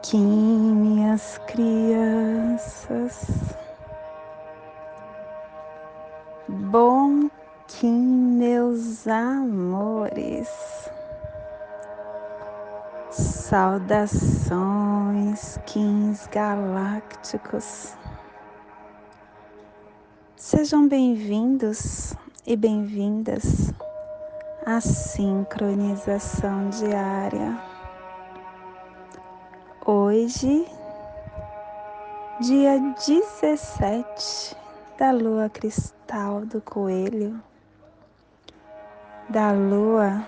Kim, minhas crianças. Bom Kim, meus amores. Saudações, Kins galácticos. Sejam bem-vindos e bem-vindas à sincronização diária Hoje, dia 17 da lua cristal do coelho, da lua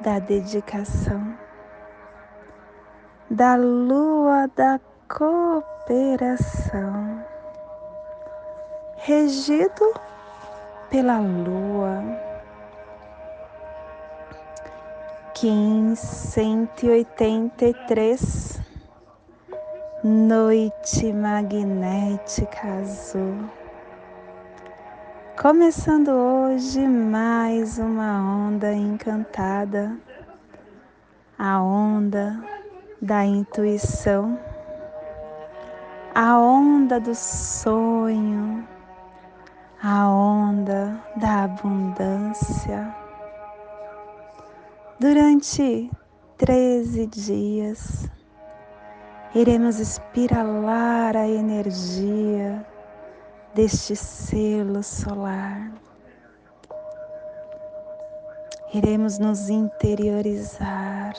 da dedicação, da lua da cooperação, regido pela lua. Kim 183, Noite Magnética Azul. Começando hoje mais uma onda encantada, a onda da intuição, a onda do sonho, a onda da abundância. Durante 13 dias, iremos espiralar a energia deste selo solar. Iremos nos interiorizar,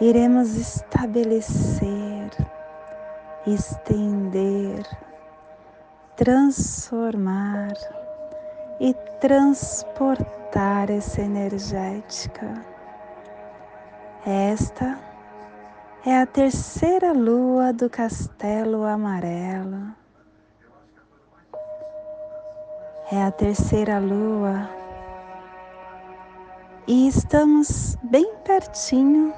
iremos estabelecer, estender, transformar e transportar essa energética. Esta é a terceira lua do castelo amarelo. É a terceira lua e estamos bem pertinho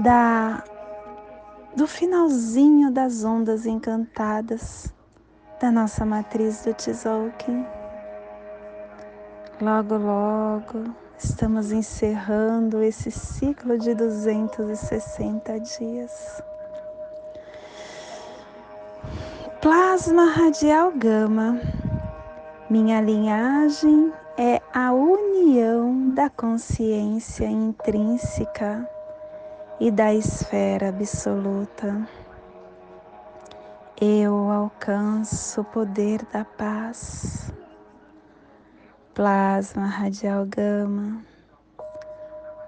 da do finalzinho das ondas encantadas da nossa matriz do Tzolk'in. Logo, logo estamos encerrando esse ciclo de 260 dias. Plasma radial gama. Minha linhagem é a união da consciência intrínseca e da esfera absoluta. Eu alcanço o poder da paz plasma radial gama,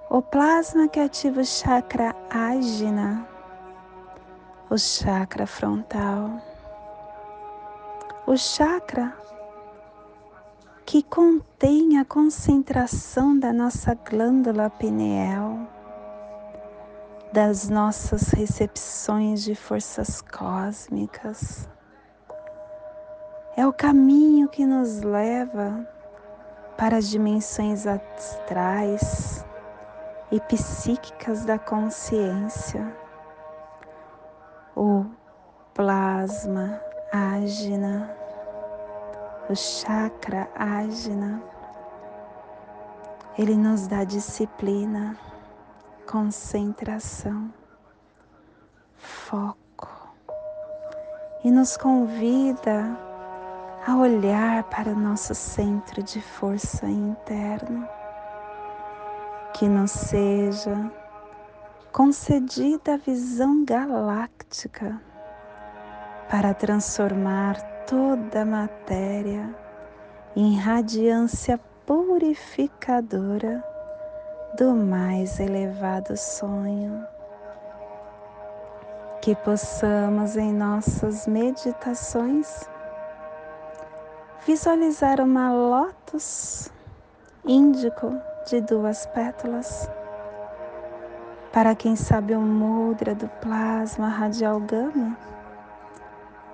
o plasma que ativa o chakra ágina, o chakra frontal, o chakra que contém a concentração da nossa glândula pineal, das nossas recepções de forças cósmicas. É o caminho que nos leva para as dimensões astrais e psíquicas da consciência. O plasma ágina, o chakra ágina, ele nos dá disciplina, concentração, foco e nos convida a olhar para o nosso centro de força interno, que nos seja concedida a visão galáctica para transformar toda a matéria em radiância purificadora do mais elevado sonho. Que possamos em nossas meditações visualizar uma lótus índico de duas pétalas. Para quem sabe o mudra do plasma radial gama,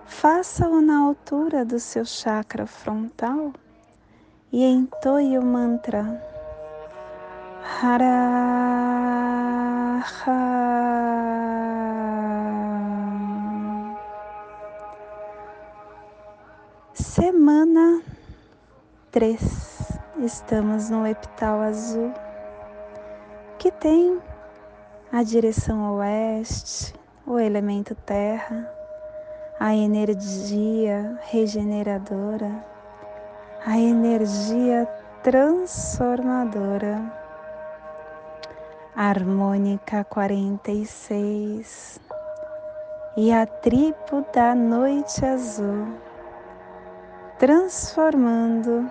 faça-o na altura do seu chakra frontal e entoie o mantra Hara. 3, estamos no epital azul, que tem a direção oeste, o elemento terra, a energia regeneradora, a energia transformadora. Harmônica 46 e a tribo da noite azul, transformando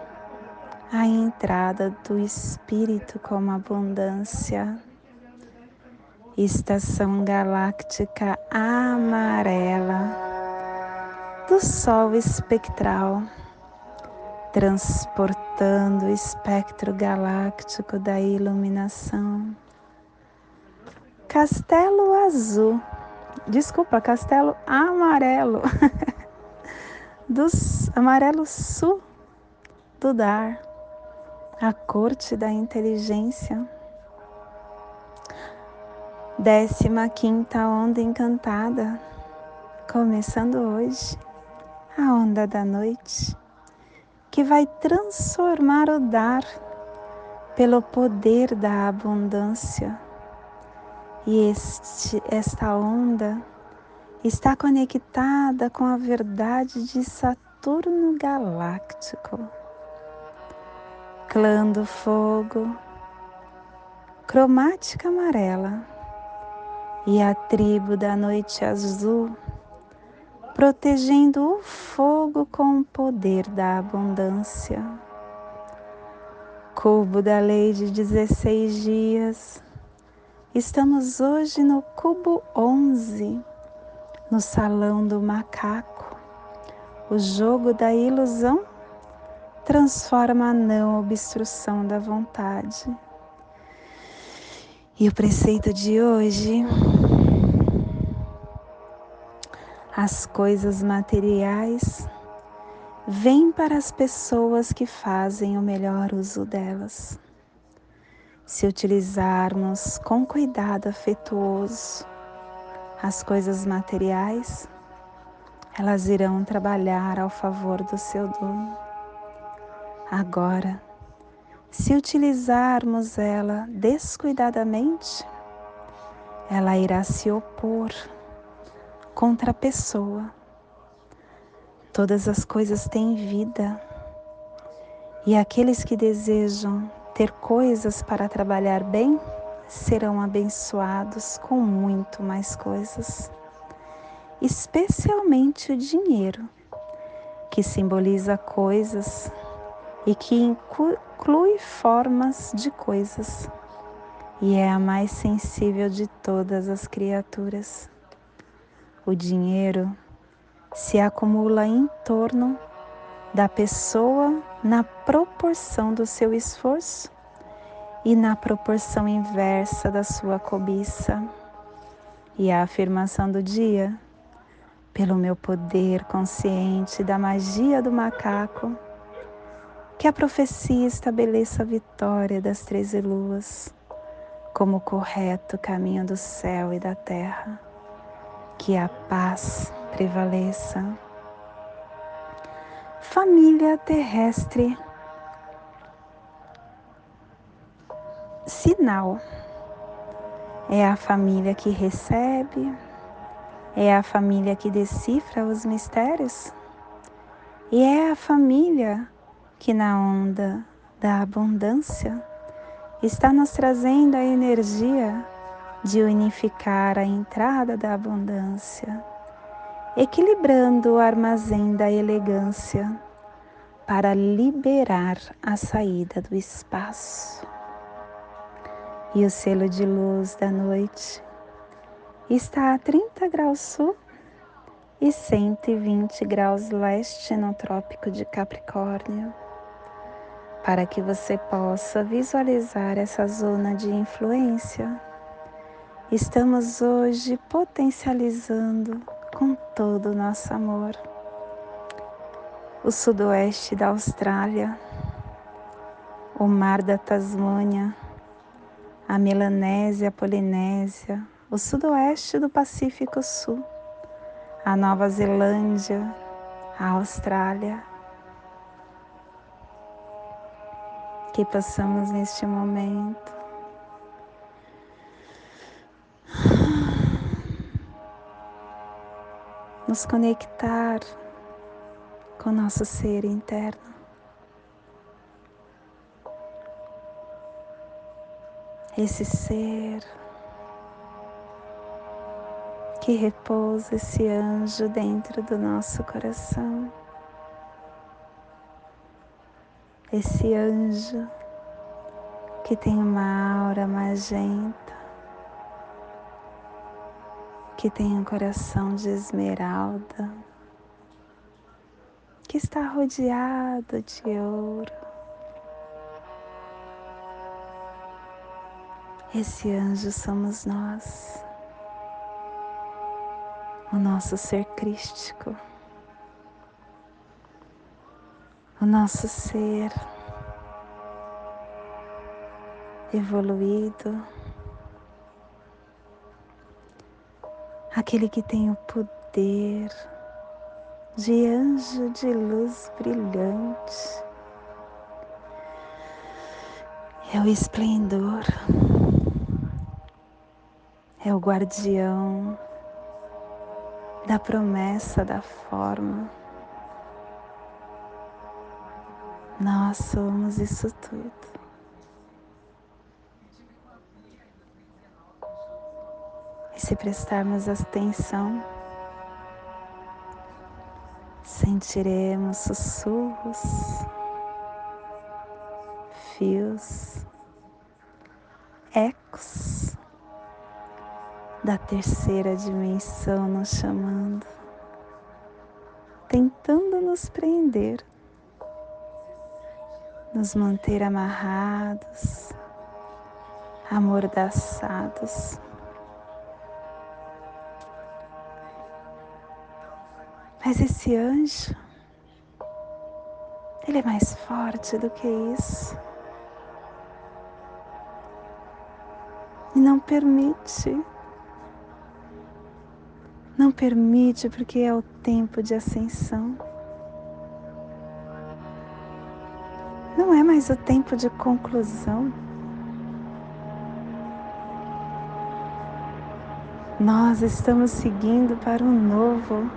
a entrada do Espírito como abundância. Estação galáctica amarela do Sol espectral transportando o espectro galáctico da iluminação. Castelo azul, desculpa, castelo amarelo, dos amarelo sul do dar, a corte da inteligência. Décima quinta onda encantada, começando hoje, a onda da noite que vai transformar o dar pelo poder da abundância. E este, esta onda está conectada com a verdade de Saturno galáctico. Clã do fogo, cromática amarela e a tribo da noite azul protegendo o fogo com o poder da abundância. Cubo da lei de 16 dias. Estamos hoje no cubo 11, no salão do macaco. O jogo da ilusão transforma a não obstrução da vontade. E o preceito de hoje as coisas materiais vêm para as pessoas que fazem o melhor uso delas. Se utilizarmos com cuidado afetuoso as coisas materiais, elas irão trabalhar ao favor do seu dono. Agora, se utilizarmos ela descuidadamente, ela irá se opor contra a pessoa. Todas as coisas têm vida e aqueles que desejam ter coisas para trabalhar bem serão abençoados com muito mais coisas, especialmente o dinheiro, que simboliza coisas e que inclui formas de coisas e é a mais sensível de todas as criaturas. O dinheiro se acumula em torno da pessoa na proporção do seu esforço e na proporção inversa da sua cobiça. E a afirmação do dia, pelo meu poder consciente da magia do macaco, que a profecia estabeleça a vitória das treze luas como o correto caminho do céu e da terra que a paz prevaleça. Família terrestre, sinal. É a família que recebe, é a família que decifra os mistérios, e é a família que, na onda da abundância, está nos trazendo a energia de unificar a entrada da abundância, equilibrando o armazém da elegância para liberar a saída do espaço. E o selo de luz da noite está a 30 graus sul e 120 graus leste no Trópico de Capricórnio, para que você possa visualizar essa zona de influência estamos hoje potencializando com todo o nosso amor o sudoeste da Austrália, o mar da Tasmânia, a Melanésia, a Polinésia, o sudoeste do Pacífico Sul, a Nova Zelândia, a Austrália. que passamos neste momento. Nos conectar com nosso ser interno. Esse ser que repousa esse anjo dentro do nosso coração. Esse anjo que tem uma aura magenta, que tem um coração de esmeralda, que está rodeado de ouro. Esse anjo somos nós o nosso ser crístico, o nosso ser evoluído, aquele que tem o poder de anjo de luz brilhante, é o esplendor, é o guardião da promessa da forma. Nós somos isso tudo. E se prestarmos atenção, sentiremos sussurros, fios, ecos da terceira dimensão nos chamando, tentando nos prender, nos manter amarrados, amordaçados. Mas esse anjo, ele é mais forte do que isso. E não permite não permite porque é o tempo de ascensão. Não é mais o tempo de conclusão. Nós estamos seguindo para o novo.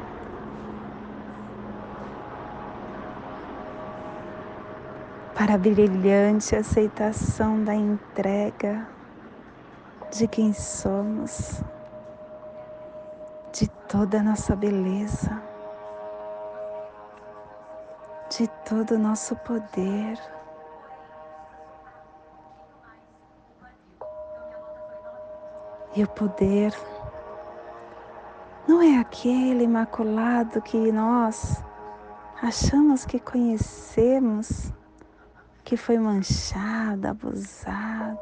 Para a brilhante aceitação da entrega de quem somos de toda a nossa beleza, de todo o nosso poder. E o poder não é aquele imaculado que nós achamos que conhecemos, que foi manchado, abusado,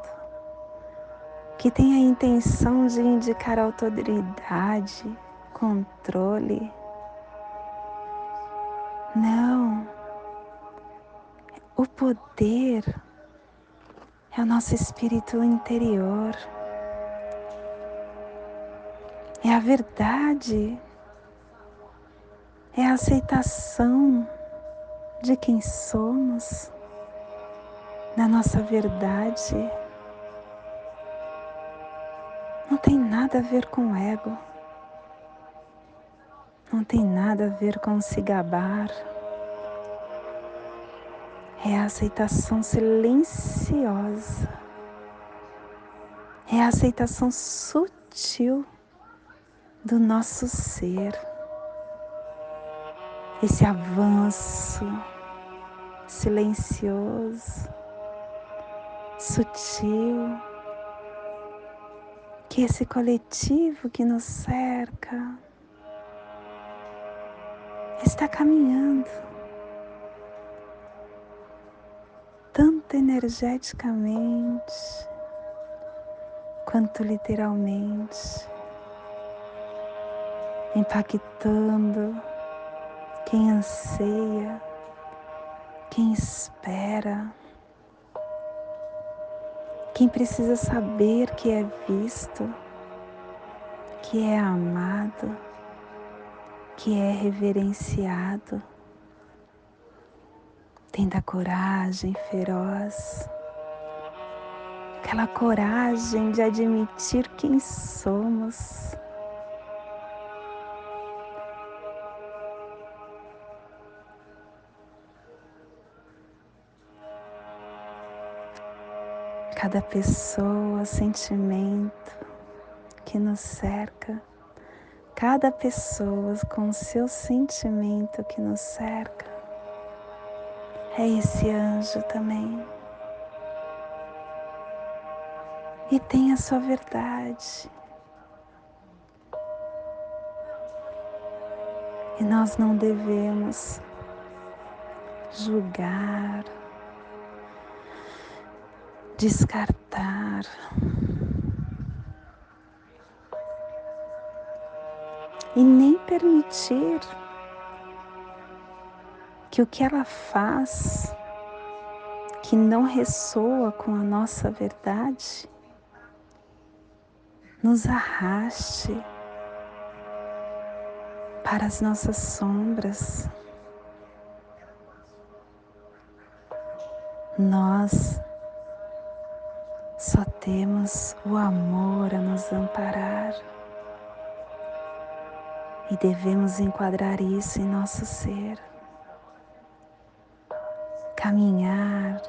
que tem a intenção de indicar autoridade, controle. Não. O poder é o nosso espírito interior. É a verdade. É a aceitação de quem somos, da nossa verdade. Não tem nada a ver com ego não tem nada a ver com se gabar. É a aceitação silenciosa. É a aceitação sutil do nosso ser. Esse avanço silencioso, sutil, que esse coletivo que nos cerca está caminhando tanto energeticamente quanto literalmente, impactando quem anseia, quem espera, quem precisa saber que é visto, que é amado que é reverenciado, tem coragem feroz, aquela coragem de admitir quem somos. Cada pessoa, sentimento que nos cerca, cada pessoa com o seu sentimento que nos cerca. É esse anjo também. E tem a sua verdade. E nós não devemos julgar, descartar. E nem permitir que o que ela faz, que não ressoa com a nossa verdade, nos arraste para as nossas sombras. Nós só temos o amor a nos amparar e devemos enquadrar isso em nosso ser, caminhar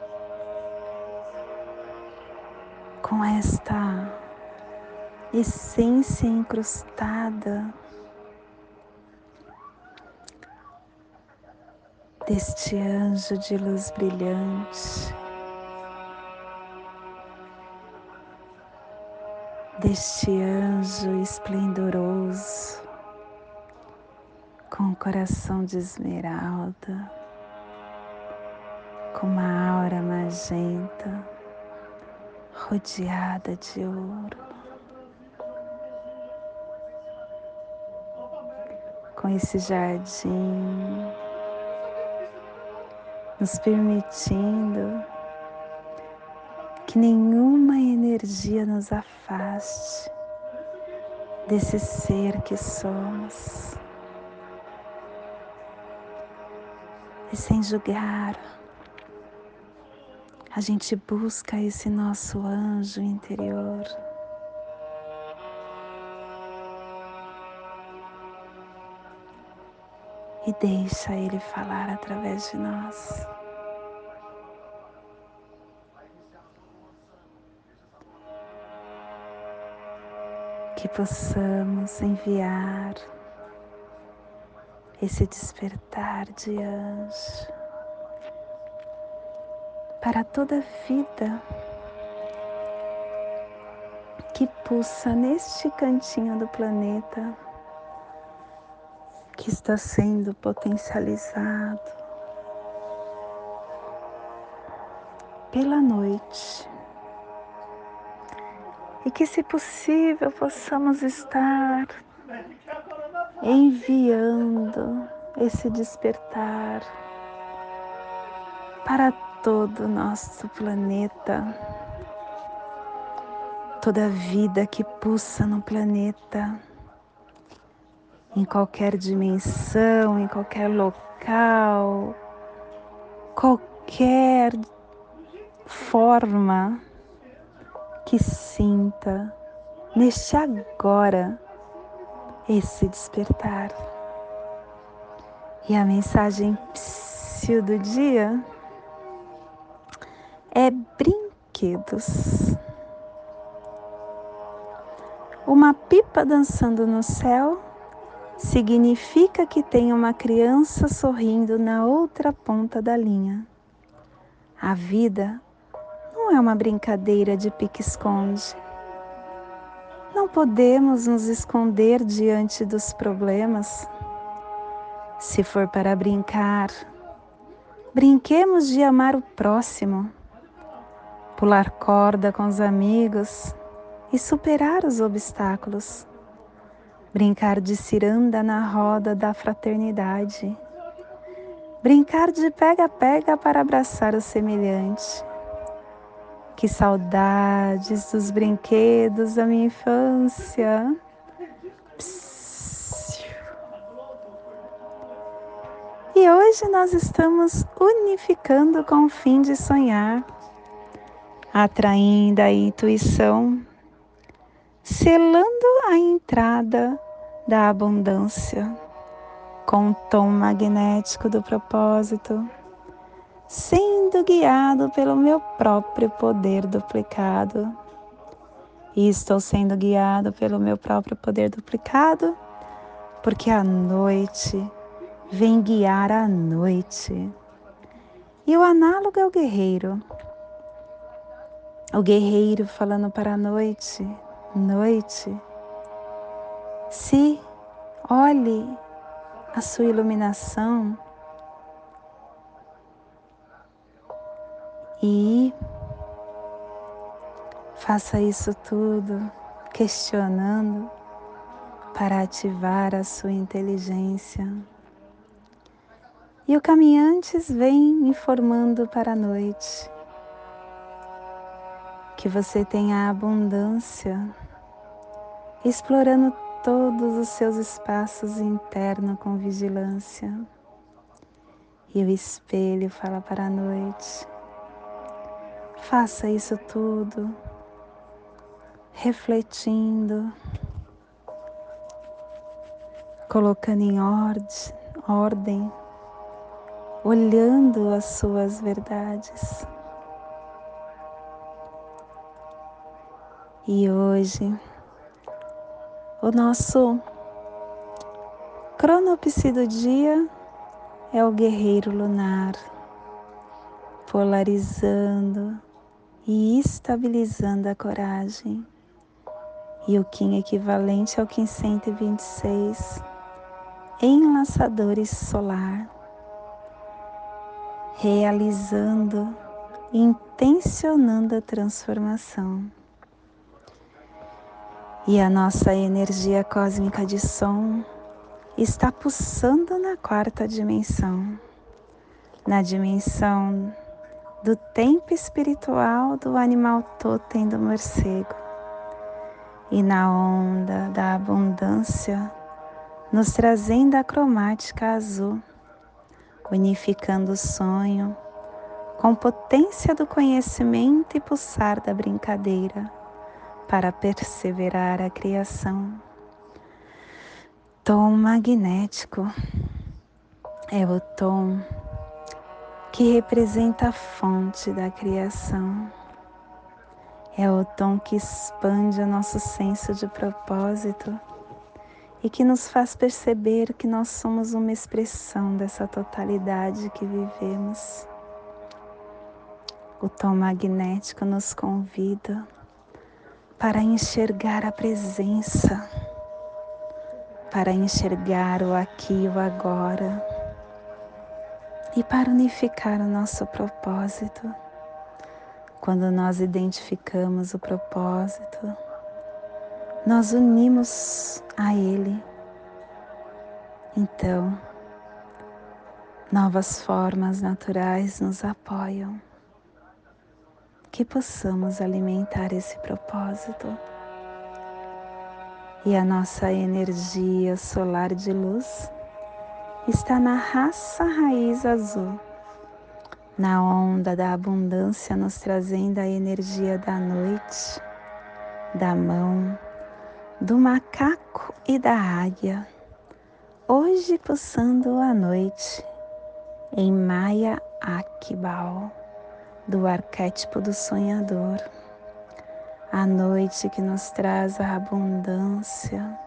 com esta essência incrustada deste anjo de luz brilhante, deste anjo esplendoroso, com coração de esmeralda, com uma aura magenta, rodeada de ouro. Com esse jardim nos permitindo que nenhuma energia nos afaste desse ser que somos. E sem julgar, a gente busca esse nosso anjo interior. e deixa Ele falar através de nós. Que possamos enviar esse despertar de anjo para toda vida que pulsa neste cantinho do planeta que está sendo potencializado pela noite. E que, se possível, possamos estar enviando esse despertar para todo nosso planeta, toda vida que pulsa no planeta. Em qualquer dimensão, em qualquer local, qualquer forma que sinta neste agora esse despertar. E a mensagem do dia é brinquedos. Uma pipa dançando no céu significa que tem uma criança sorrindo na outra ponta da linha. A vida não é uma brincadeira de pique-esconde. Não podemos nos esconder diante dos problemas. Se for para brincar, brinquemos de amar o próximo, pular corda com os amigos e superar os obstáculos brincar de ciranda na roda da fraternidade, brincar de pega-pega para abraçar o semelhante. Que saudades dos brinquedos da minha infância. E hoje nós estamos unificando com o fim de sonhar, atraindo a intuição, selando a entrada da abundância, com o tom magnético do propósito, sendo guiado pelo meu próprio poder duplicado. E estou sendo guiado pelo meu próprio poder duplicado, porque a noite vem guiar a noite. E o análogo é o guerreiro. O guerreiro falando para a noite, noite, se olhe a sua iluminação e faça isso tudo questionando para ativar a sua inteligência. E o caminhantes vem informando para a noite que você tenha abundância, explorando todos os seus espaços internos com vigilância. E o espelho fala para a noite. Faça isso tudo, refletindo, colocando em ordem, ordem, olhando as suas verdades. E hoje o nosso cronopsi do dia é o guerreiro lunar, polarizando e estabilizando a coragem. E o Kim equivalente ao Kim 126, enlaçadores solar, realizando intencionando a transformação. E a nossa energia cósmica de som está pulsando na quarta dimensão, na dimensão do tempo espiritual do animal totem do morcego. E na onda da abundância, nos trazendo a cromática azul, unificando o sonho com potência do conhecimento e pulsar da brincadeira para perseverar a criação. Tom magnético é o tom que representa a fonte da criação. É o tom que expande o nosso senso de propósito e que nos faz perceber que nós somos uma expressão dessa totalidade que vivemos. O tom magnético nos convida para enxergar a presença, para enxergar o aqui e o agora e para unificar o nosso propósito. Quando nós identificamos o propósito, nós unimos a Ele. Então, novas formas naturais nos apoiam que possamos alimentar esse propósito. E a nossa energia solar de luz está na raça raiz azul, na onda da abundância, nos trazendo a energia da noite, da mão, do macaco e da águia. Hoje pulsando a noite em Maya Akibal do arquétipo do sonhador, a noite que nos traz a abundância,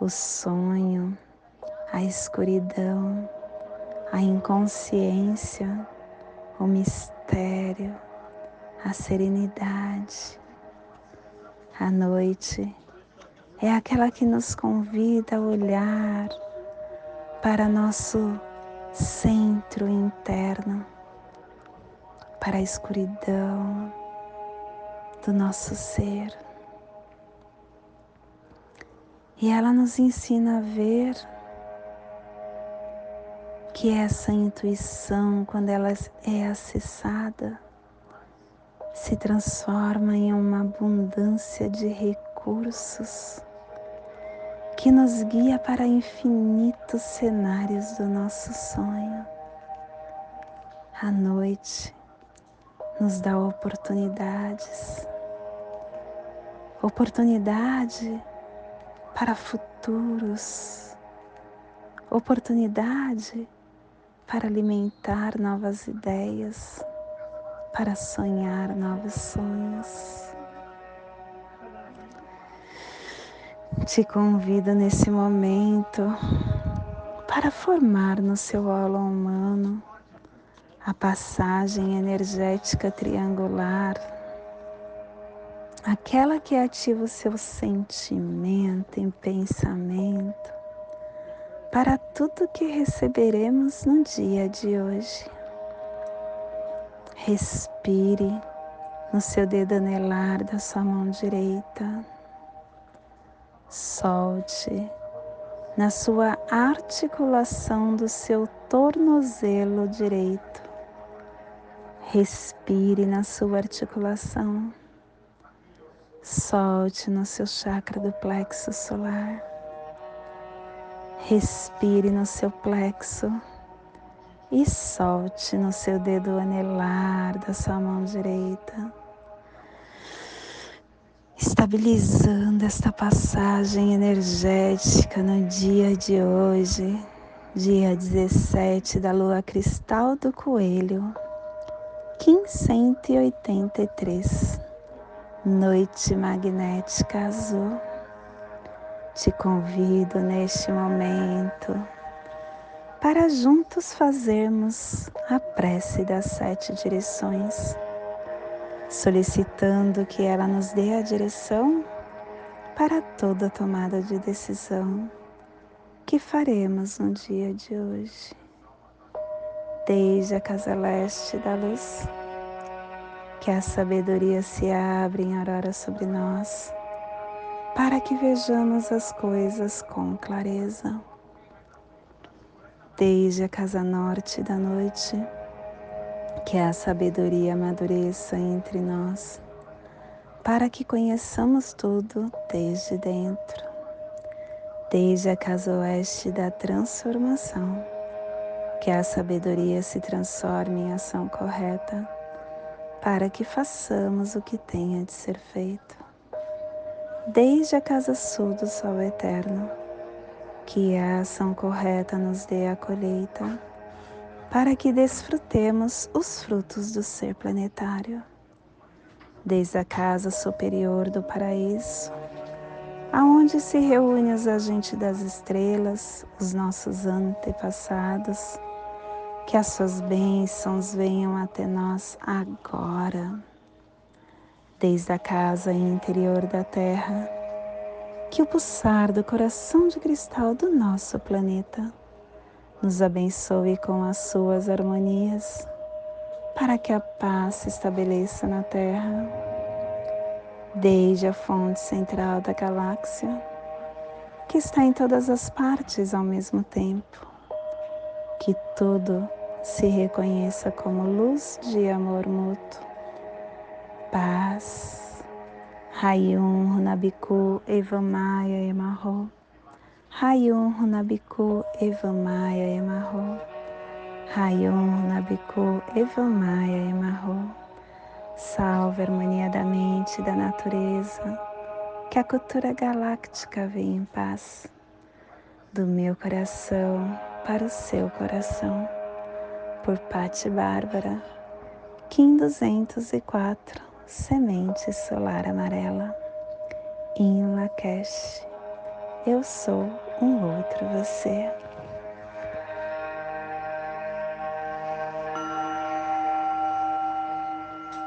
o sonho, a escuridão, a inconsciência, o mistério, a serenidade. A noite é aquela que nos convida a olhar para nosso centro interno para a escuridão do nosso ser. E ela nos ensina a ver que essa intuição, quando ela é acessada, se transforma em uma abundância de recursos que nos guia para infinitos cenários do nosso sonho. À noite, nos dá oportunidades. Oportunidade para futuros, oportunidade para alimentar novas ideias, para sonhar novos sonhos. Te convido nesse momento para formar no seu aula humano a passagem energética triangular, aquela que ativa o seu sentimento e pensamento para tudo que receberemos no dia de hoje. Respire no seu dedo anelar da sua mão direita. Solte na sua articulação do seu tornozelo direito. Respire na sua articulação. Solte no seu chakra do plexo solar. Respire no seu plexo e solte no seu dedo anelar da sua mão direita, estabilizando esta passagem energética no dia de hoje, dia 17 da lua cristal do coelho, 1583, noite magnética azul. Te convido neste momento para juntos fazermos a prece das sete direções, solicitando que ela nos dê a direção para toda tomada de decisão que faremos no dia de hoje. Desde a casa leste da luz, que a sabedoria se abra em aurora sobre nós, para que vejamos as coisas com clareza. Desde a casa norte da noite, que a sabedoria amadureça entre nós, para que conheçamos tudo desde dentro, desde a casa oeste da transformação, que a sabedoria se transforme em ação correta, para que façamos o que tenha de ser feito, desde a casa sul do sol eterno que a ação correta nos dê a colheita, para que desfrutemos os frutos do ser planetário. Desde a casa superior do paraíso, aonde se reúnem os agentes das estrelas, os nossos antepassados, que as suas bênçãos venham até nós agora. Desde a casa interior da Terra, que o pulsar do coração de cristal do nosso planeta nos abençoe com as suas harmonias, para que a paz se estabeleça na Terra, desde a fonte central da galáxia, que está em todas as partes ao mesmo tempo, que tudo se reconheça como luz de amor mútuo, paz Hayum Runabiku Evamaya Emarro. Hayum Runabiku Evamaya Emarro. Hayum Runabiku Evamaya Emarro. Salve a harmonia da mente e da natureza. Que a cultura galáctica venha em paz. Do meu coração para o seu coração. Por Patti Bárbara. Kim 204 semente solar amarela. Em Lakesh, eu sou um outro você.